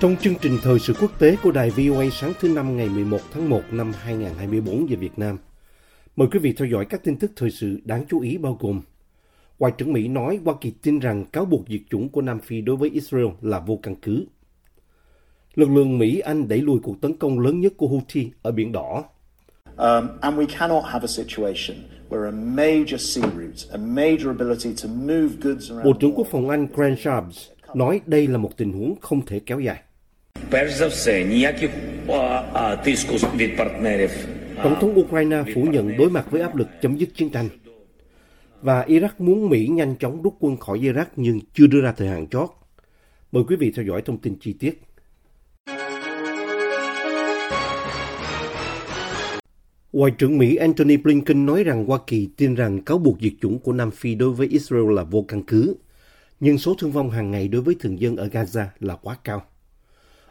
Trong chương trình thời sự quốc tế của đài VOA sáng thứ Năm ngày 11 tháng 1 năm 2024 về Việt Nam, mời quý vị theo dõi các tin tức thời sự đáng chú ý bao gồm Ngoại trưởng Mỹ nói Hoa Kỳ tin rằng cáo buộc diệt chủng của Nam Phi đối với Israel là vô căn cứ. Lực lượng Mỹ-Anh đẩy lùi cuộc tấn công lớn nhất của Houthi ở Biển Đỏ. Um, and we cannot have a situation where a major sea route, a major ability to move goods around Bộ trưởng Quốc phòng Anh Grant Shapps nói đây là một tình huống không thể kéo dài Перш за все, ніяких а, а, тиску від партнерів. а, Tổng thống Ukraine phủ nhận đối mặt với áp lực chấm dứt chiến tranh. Và Iraq muốn Mỹ nhanh chóng rút quân khỏi Iraq nhưng chưa đưa ra thời hạn chót. Mời quý vị theo dõi thông tin chi tiết. Ngoại trưởng Mỹ Antony Blinken nói rằng Hoa Kỳ tin rằng cáo buộc diệt chủng của Nam Phi đối với Israel là vô căn cứ, nhưng số thương vong hàng ngày đối với thường dân ở Gaza là quá cao.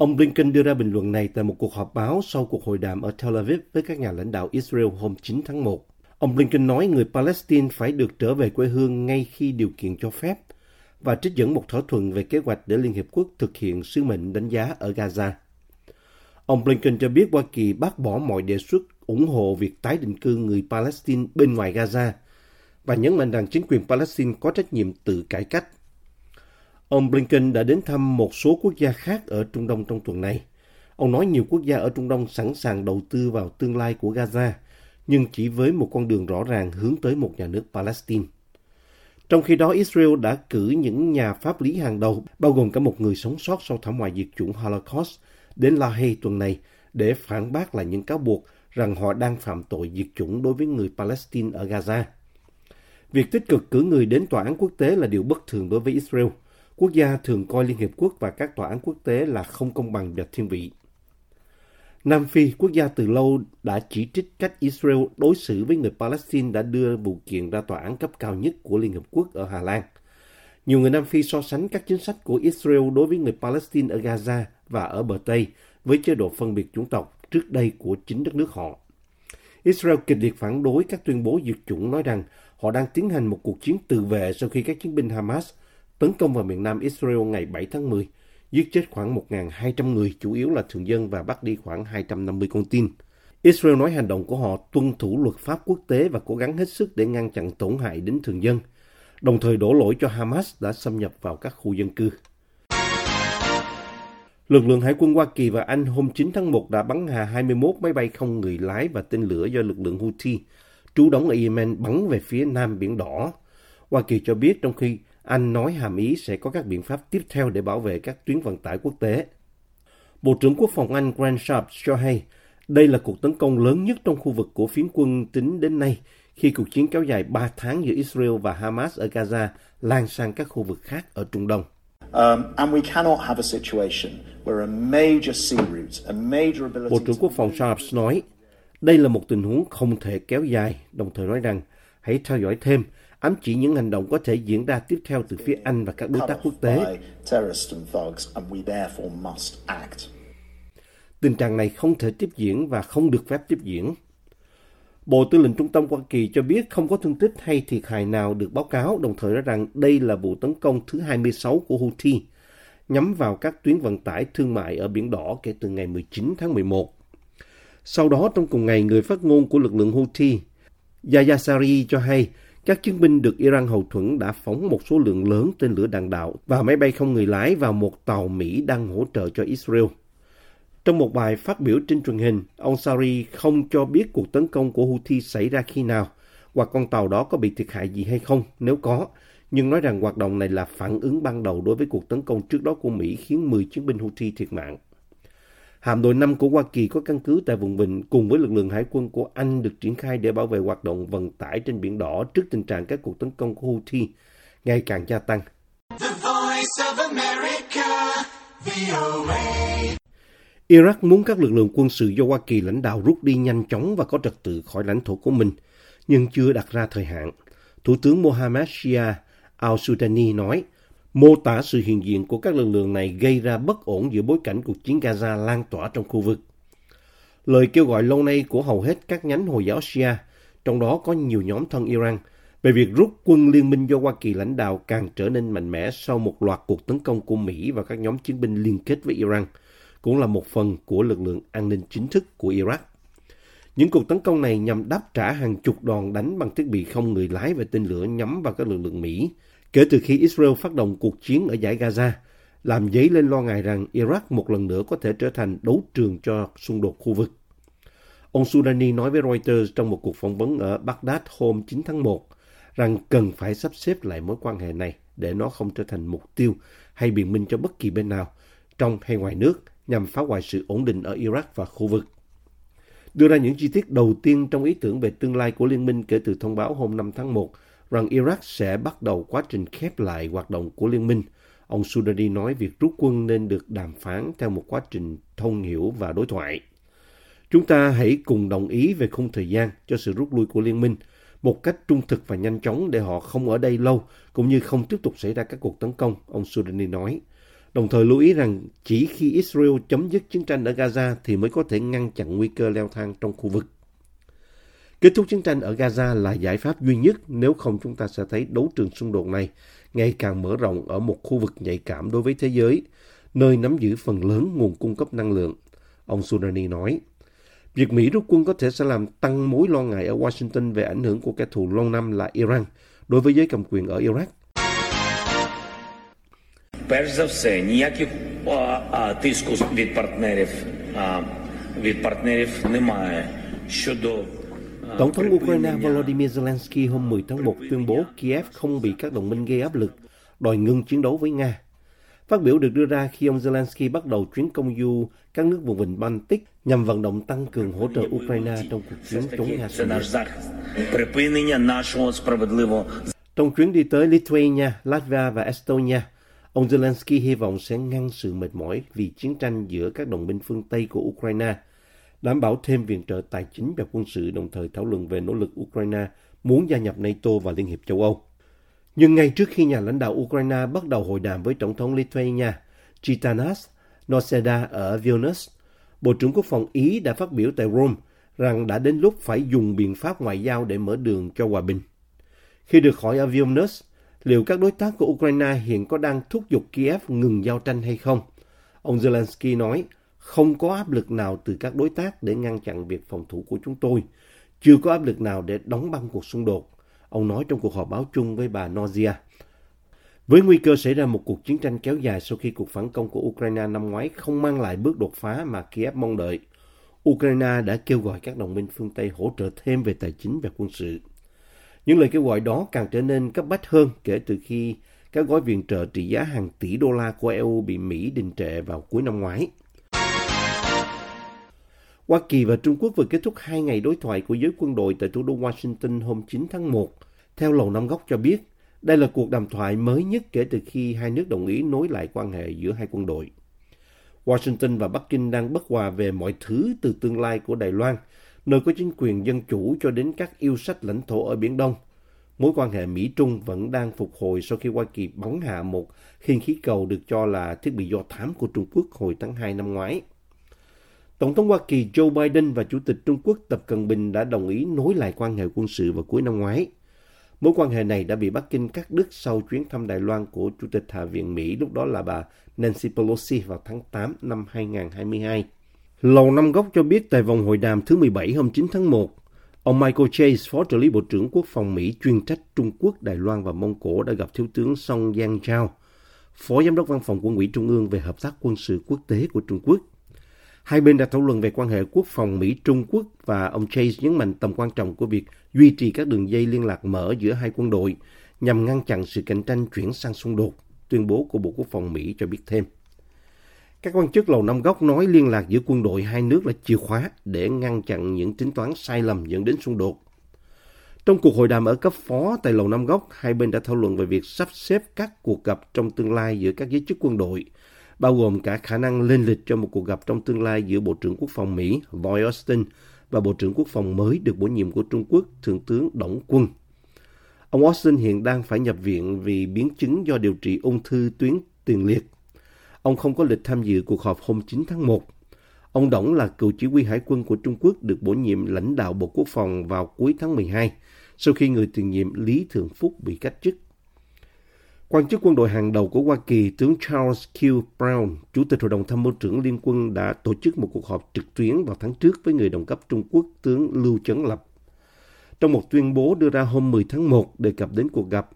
Ông Blinken đưa ra bình luận này tại một cuộc họp báo sau cuộc hội đàm ở Tel Aviv với các nhà lãnh đạo Israel hôm 9 tháng 1. Ông Blinken nói người Palestine phải được trở về quê hương ngay khi điều kiện cho phép và trích dẫn một thỏa thuận về kế hoạch để Liên Hiệp Quốc thực hiện sứ mệnh đánh giá ở Gaza. Ông Blinken cho biết Hoa Kỳ bác bỏ mọi đề xuất ủng hộ việc tái định cư người Palestine bên ngoài Gaza và nhấn mạnh rằng chính quyền Palestine có trách nhiệm tự cải cách. Ông Blinken đã đến thăm một số quốc gia khác ở Trung Đông trong tuần này. Ông nói nhiều quốc gia ở Trung Đông sẵn sàng đầu tư vào tương lai của Gaza, nhưng chỉ với một con đường rõ ràng hướng tới một nhà nước Palestine. Trong khi đó, Israel đã cử những nhà pháp lý hàng đầu, bao gồm cả một người sống sót sau thảm họa diệt chủng Holocaust, đến La Haye tuần này để phản bác lại những cáo buộc rằng họ đang phạm tội diệt chủng đối với người Palestine ở Gaza. Việc tích cực cử người đến tòa án quốc tế là điều bất thường đối với Israel. Quốc gia thường coi Liên Hiệp Quốc và các tòa án quốc tế là không công bằng và thiên vị. Nam Phi, quốc gia từ lâu đã chỉ trích cách Israel đối xử với người Palestine đã đưa vụ kiện ra tòa án cấp cao nhất của Liên Hợp Quốc ở Hà Lan. Nhiều người Nam Phi so sánh các chính sách của Israel đối với người Palestine ở Gaza và ở bờ Tây với chế độ phân biệt chủng tộc trước đây của chính đất nước họ. Israel kịch liệt phản đối các tuyên bố diệt chủng nói rằng họ đang tiến hành một cuộc chiến tự vệ sau khi các chiến binh Hamas tấn công vào miền nam Israel ngày 7 tháng 10, giết chết khoảng 1.200 người, chủ yếu là thường dân và bắt đi khoảng 250 con tin. Israel nói hành động của họ tuân thủ luật pháp quốc tế và cố gắng hết sức để ngăn chặn tổn hại đến thường dân, đồng thời đổ lỗi cho Hamas đã xâm nhập vào các khu dân cư. Lực lượng Hải quân Hoa Kỳ và Anh hôm 9 tháng 1 đã bắn hạ 21 máy bay không người lái và tên lửa do lực lượng Houthi trú đóng ở Yemen bắn về phía Nam Biển Đỏ. Hoa Kỳ cho biết trong khi anh nói hàm ý sẽ có các biện pháp tiếp theo để bảo vệ các tuyến vận tải quốc tế. Bộ trưởng Quốc phòng Anh Grant Shapps cho hay đây là cuộc tấn công lớn nhất trong khu vực của phiến quân tính đến nay khi cuộc chiến kéo dài 3 tháng giữa Israel và Hamas ở Gaza lan sang các khu vực khác ở Trung Đông. Um, and we cannot have a situation where a major sea route, a major ability Bộ trưởng Quốc phòng Sharps nói, đây là một tình huống không thể kéo dài, đồng thời nói rằng hãy theo dõi thêm, ám chỉ những hành động có thể diễn ra tiếp theo từ phía Anh và các đối tác quốc tế. Tình trạng này không thể tiếp diễn và không được phép tiếp diễn. Bộ Tư lệnh Trung tâm Hoa Kỳ cho biết không có thương tích hay thiệt hại nào được báo cáo, đồng thời nói rằng đây là vụ tấn công thứ 26 của Houthi nhắm vào các tuyến vận tải thương mại ở Biển Đỏ kể từ ngày 19 tháng 11. Sau đó, trong cùng ngày, người phát ngôn của lực lượng Houthi, Yaya Sari cho hay các chiến binh được Iran hậu thuẫn đã phóng một số lượng lớn tên lửa đạn đạo và máy bay không người lái vào một tàu Mỹ đang hỗ trợ cho Israel. Trong một bài phát biểu trên truyền hình, ông Sari không cho biết cuộc tấn công của Houthi xảy ra khi nào hoặc con tàu đó có bị thiệt hại gì hay không nếu có, nhưng nói rằng hoạt động này là phản ứng ban đầu đối với cuộc tấn công trước đó của Mỹ khiến 10 chiến binh Houthi thiệt mạng. Hạm đội 5 của Hoa Kỳ có căn cứ tại vùng vịnh cùng với lực lượng hải quân của Anh được triển khai để bảo vệ hoạt động vận tải trên Biển Đỏ trước tình trạng các cuộc tấn công của Houthi ngày càng gia tăng. The voice of America, VOA. Iraq muốn các lực lượng quân sự do Hoa Kỳ lãnh đạo rút đi nhanh chóng và có trật tự khỏi lãnh thổ của mình, nhưng chưa đặt ra thời hạn. Thủ tướng Mohammed Shia al-Sudani nói, mô tả sự hiện diện của các lực lượng này gây ra bất ổn giữa bối cảnh cuộc chiến Gaza lan tỏa trong khu vực. Lời kêu gọi lâu nay của hầu hết các nhánh Hồi giáo Shia, trong đó có nhiều nhóm thân Iran, về việc rút quân liên minh do Hoa Kỳ lãnh đạo càng trở nên mạnh mẽ sau một loạt cuộc tấn công của Mỹ và các nhóm chiến binh liên kết với Iran, cũng là một phần của lực lượng an ninh chính thức của Iraq. Những cuộc tấn công này nhằm đáp trả hàng chục đòn đánh bằng thiết bị không người lái và tên lửa nhắm vào các lực lượng Mỹ, kể từ khi Israel phát động cuộc chiến ở giải Gaza, làm dấy lên lo ngại rằng Iraq một lần nữa có thể trở thành đấu trường cho xung đột khu vực. Ông Sudani nói với Reuters trong một cuộc phỏng vấn ở Baghdad hôm 9 tháng 1 rằng cần phải sắp xếp lại mối quan hệ này để nó không trở thành mục tiêu hay biện minh cho bất kỳ bên nào, trong hay ngoài nước, nhằm phá hoại sự ổn định ở Iraq và khu vực. Đưa ra những chi tiết đầu tiên trong ý tưởng về tương lai của liên minh kể từ thông báo hôm 5 tháng 1 rằng Iraq sẽ bắt đầu quá trình khép lại hoạt động của liên minh. Ông Sudani nói việc rút quân nên được đàm phán theo một quá trình thông hiểu và đối thoại. Chúng ta hãy cùng đồng ý về khung thời gian cho sự rút lui của liên minh, một cách trung thực và nhanh chóng để họ không ở đây lâu, cũng như không tiếp tục xảy ra các cuộc tấn công, ông Sudani nói. Đồng thời lưu ý rằng chỉ khi Israel chấm dứt chiến tranh ở Gaza thì mới có thể ngăn chặn nguy cơ leo thang trong khu vực. Kết thúc chiến tranh ở Gaza là giải pháp duy nhất nếu không chúng ta sẽ thấy đấu trường xung đột này ngày càng mở rộng ở một khu vực nhạy cảm đối với thế giới, nơi nắm giữ phần lớn nguồn cung cấp năng lượng. Ông Sunani nói, việc Mỹ rút quân có thể sẽ làm tăng mối lo ngại ở Washington về ảnh hưởng của kẻ thù lâu năm là Iran đối với giới cầm quyền ở Iraq. Перш за все, ніяких а, а, тиску від партнерів, а, від партнерів немає щодо а, Tổng thống Ukraine Volodymyr Zelensky hôm 10 tháng 1 tuyên bố Kiev không bị các đồng minh gây áp lực, đòi ngừng chiến đấu với Nga. Phát biểu được đưa ra khi ông Zelensky bắt đầu chuyến công du các nước vùng vịnh Baltic nhằm vận động tăng cường hỗ trợ Ukraine trong cuộc chiến chống Nga. Trong chuyến đi tới Lithuania, Latvia và Estonia, ông Zelensky hy vọng sẽ ngăn sự mệt mỏi vì chiến tranh giữa các đồng minh phương Tây của Ukraine – đảm bảo thêm viện trợ tài chính và quân sự đồng thời thảo luận về nỗ lực Ukraine muốn gia nhập NATO và Liên hiệp châu Âu. Nhưng ngay trước khi nhà lãnh đạo Ukraine bắt đầu hội đàm với Tổng thống Lithuania Gitanas Noseda ở Vilnius, Bộ trưởng Quốc phòng Ý đã phát biểu tại Rome rằng đã đến lúc phải dùng biện pháp ngoại giao để mở đường cho hòa bình. Khi được hỏi ở Vilnius liệu các đối tác của Ukraine hiện có đang thúc giục Kiev ngừng giao tranh hay không, ông Zelensky nói không có áp lực nào từ các đối tác để ngăn chặn việc phòng thủ của chúng tôi, chưa có áp lực nào để đóng băng cuộc xung đột. Ông nói trong cuộc họp báo chung với bà Nozia. Với nguy cơ xảy ra một cuộc chiến tranh kéo dài sau khi cuộc phản công của Ukraine năm ngoái không mang lại bước đột phá mà Kiev mong đợi, Ukraine đã kêu gọi các đồng minh phương Tây hỗ trợ thêm về tài chính và quân sự. Những lời kêu gọi đó càng trở nên cấp bách hơn kể từ khi các gói viện trợ trị giá hàng tỷ đô la của EU bị Mỹ đình trệ vào cuối năm ngoái. Hoa Kỳ và Trung Quốc vừa kết thúc hai ngày đối thoại của giới quân đội tại thủ đô Washington hôm 9 tháng 1. Theo Lầu Năm Góc cho biết, đây là cuộc đàm thoại mới nhất kể từ khi hai nước đồng ý nối lại quan hệ giữa hai quân đội. Washington và Bắc Kinh đang bất hòa về mọi thứ từ tương lai của Đài Loan, nơi có chính quyền dân chủ cho đến các yêu sách lãnh thổ ở Biển Đông. Mối quan hệ Mỹ-Trung vẫn đang phục hồi sau khi Hoa Kỳ bắn hạ một khinh khí cầu được cho là thiết bị do thám của Trung Quốc hồi tháng 2 năm ngoái. Tổng thống Hoa Kỳ Joe Biden và Chủ tịch Trung Quốc Tập Cận Bình đã đồng ý nối lại quan hệ quân sự vào cuối năm ngoái. Mối quan hệ này đã bị Bắc Kinh cắt đứt sau chuyến thăm Đài Loan của Chủ tịch Hạ viện Mỹ lúc đó là bà Nancy Pelosi vào tháng 8 năm 2022. Lầu Năm Góc cho biết tại vòng hội đàm thứ 17 hôm 9 tháng 1, ông Michael Chase, Phó trợ lý Bộ trưởng Quốc phòng Mỹ chuyên trách Trung Quốc, Đài Loan và Mông Cổ đã gặp Thiếu tướng Song Yang Chao, Phó Giám đốc Văn phòng Quân ủy Trung ương về hợp tác quân sự quốc tế của Trung Quốc. Hai bên đã thảo luận về quan hệ quốc phòng Mỹ-Trung Quốc và ông Chase nhấn mạnh tầm quan trọng của việc duy trì các đường dây liên lạc mở giữa hai quân đội nhằm ngăn chặn sự cạnh tranh chuyển sang xung đột, tuyên bố của Bộ Quốc phòng Mỹ cho biết thêm. Các quan chức Lầu Năm Góc nói liên lạc giữa quân đội hai nước là chìa khóa để ngăn chặn những tính toán sai lầm dẫn đến xung đột. Trong cuộc hội đàm ở cấp phó tại Lầu Năm Góc, hai bên đã thảo luận về việc sắp xếp các cuộc gặp trong tương lai giữa các giới chức quân đội bao gồm cả khả năng lên lịch cho một cuộc gặp trong tương lai giữa Bộ trưởng Quốc phòng Mỹ Lloyd Austin và Bộ trưởng Quốc phòng mới được bổ nhiệm của Trung Quốc, Thượng tướng Đổng Quân. Ông Austin hiện đang phải nhập viện vì biến chứng do điều trị ung thư tuyến tiền liệt. Ông không có lịch tham dự cuộc họp hôm 9 tháng 1. Ông Đổng là cựu chỉ huy hải quân của Trung Quốc được bổ nhiệm lãnh đạo Bộ Quốc phòng vào cuối tháng 12, sau khi người tiền nhiệm Lý Thường Phúc bị cách chức. Quan chức quân đội hàng đầu của Hoa Kỳ, tướng Charles Q. Brown, Chủ tịch Hội đồng Tham mưu trưởng Liên quân đã tổ chức một cuộc họp trực tuyến vào tháng trước với người đồng cấp Trung Quốc, tướng Lưu Chấn Lập. Trong một tuyên bố đưa ra hôm 10 tháng 1 đề cập đến cuộc gặp,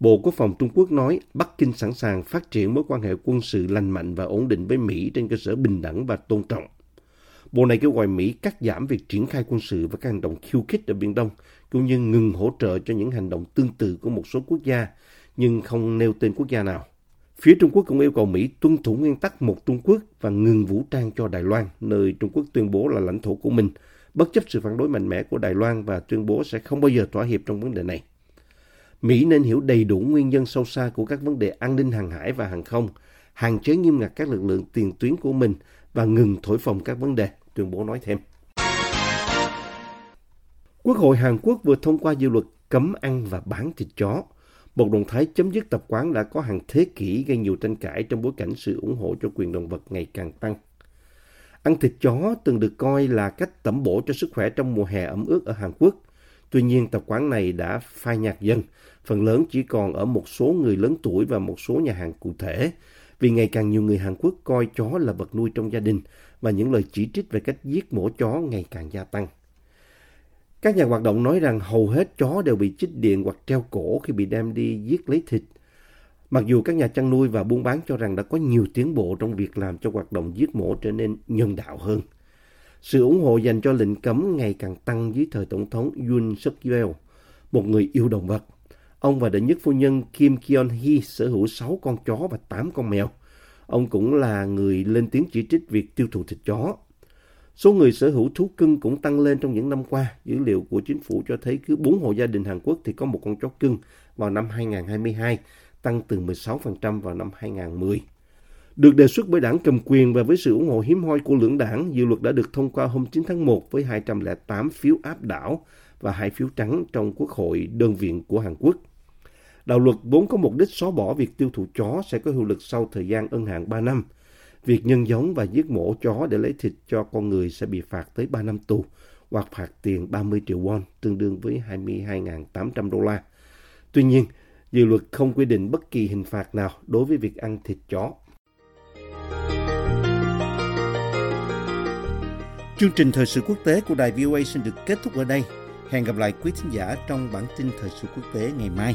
Bộ Quốc phòng Trung Quốc nói Bắc Kinh sẵn sàng phát triển mối quan hệ quân sự lành mạnh và ổn định với Mỹ trên cơ sở bình đẳng và tôn trọng. Bộ này kêu gọi Mỹ cắt giảm việc triển khai quân sự và các hành động khiêu khích ở Biển Đông, cũng như ngừng hỗ trợ cho những hành động tương tự của một số quốc gia, nhưng không nêu tên quốc gia nào. Phía Trung Quốc cũng yêu cầu Mỹ tuân thủ nguyên tắc một Trung Quốc và ngừng vũ trang cho Đài Loan, nơi Trung Quốc tuyên bố là lãnh thổ của mình, bất chấp sự phản đối mạnh mẽ của Đài Loan và tuyên bố sẽ không bao giờ thỏa hiệp trong vấn đề này. Mỹ nên hiểu đầy đủ nguyên nhân sâu xa của các vấn đề an ninh hàng hải và hàng không, hạn chế nghiêm ngặt các lực lượng tiền tuyến của mình và ngừng thổi phồng các vấn đề, tuyên bố nói thêm. Quốc hội Hàn Quốc vừa thông qua dự luật cấm ăn và bán thịt chó, một động thái chấm dứt tập quán đã có hàng thế kỷ gây nhiều tranh cãi trong bối cảnh sự ủng hộ cho quyền động vật ngày càng tăng. Ăn thịt chó từng được coi là cách tẩm bổ cho sức khỏe trong mùa hè ẩm ướt ở Hàn Quốc. Tuy nhiên, tập quán này đã phai nhạt dần, phần lớn chỉ còn ở một số người lớn tuổi và một số nhà hàng cụ thể, vì ngày càng nhiều người Hàn Quốc coi chó là vật nuôi trong gia đình và những lời chỉ trích về cách giết mổ chó ngày càng gia tăng. Các nhà hoạt động nói rằng hầu hết chó đều bị chích điện hoặc treo cổ khi bị đem đi giết lấy thịt. Mặc dù các nhà chăn nuôi và buôn bán cho rằng đã có nhiều tiến bộ trong việc làm cho hoạt động giết mổ trở nên nhân đạo hơn. Sự ủng hộ dành cho lệnh cấm ngày càng tăng dưới thời Tổng thống Yoon suk yeol, một người yêu động vật. Ông và đệ nhất phu nhân Kim Kyon Hee sở hữu 6 con chó và 8 con mèo. Ông cũng là người lên tiếng chỉ trích việc tiêu thụ thịt chó. Số người sở hữu thú cưng cũng tăng lên trong những năm qua. Dữ liệu của chính phủ cho thấy cứ 4 hộ gia đình Hàn Quốc thì có một con chó cưng vào năm 2022, tăng từ 16% vào năm 2010. Được đề xuất bởi đảng cầm quyền và với sự ủng hộ hiếm hoi của lưỡng đảng, dự luật đã được thông qua hôm 9 tháng 1 với 208 phiếu áp đảo và hai phiếu trắng trong Quốc hội đơn viện của Hàn Quốc. Đạo luật vốn có mục đích xóa bỏ việc tiêu thụ chó sẽ có hiệu lực sau thời gian ân hạn 3 năm. Việc nhân giống và giết mổ chó để lấy thịt cho con người sẽ bị phạt tới 3 năm tù hoặc phạt tiền 30 triệu won, tương đương với 22.800 đô la. Tuy nhiên, dự luật không quy định bất kỳ hình phạt nào đối với việc ăn thịt chó. Chương trình thời sự quốc tế của đài VOA xin được kết thúc ở đây. Hẹn gặp lại quý thính giả trong bản tin thời sự quốc tế ngày mai.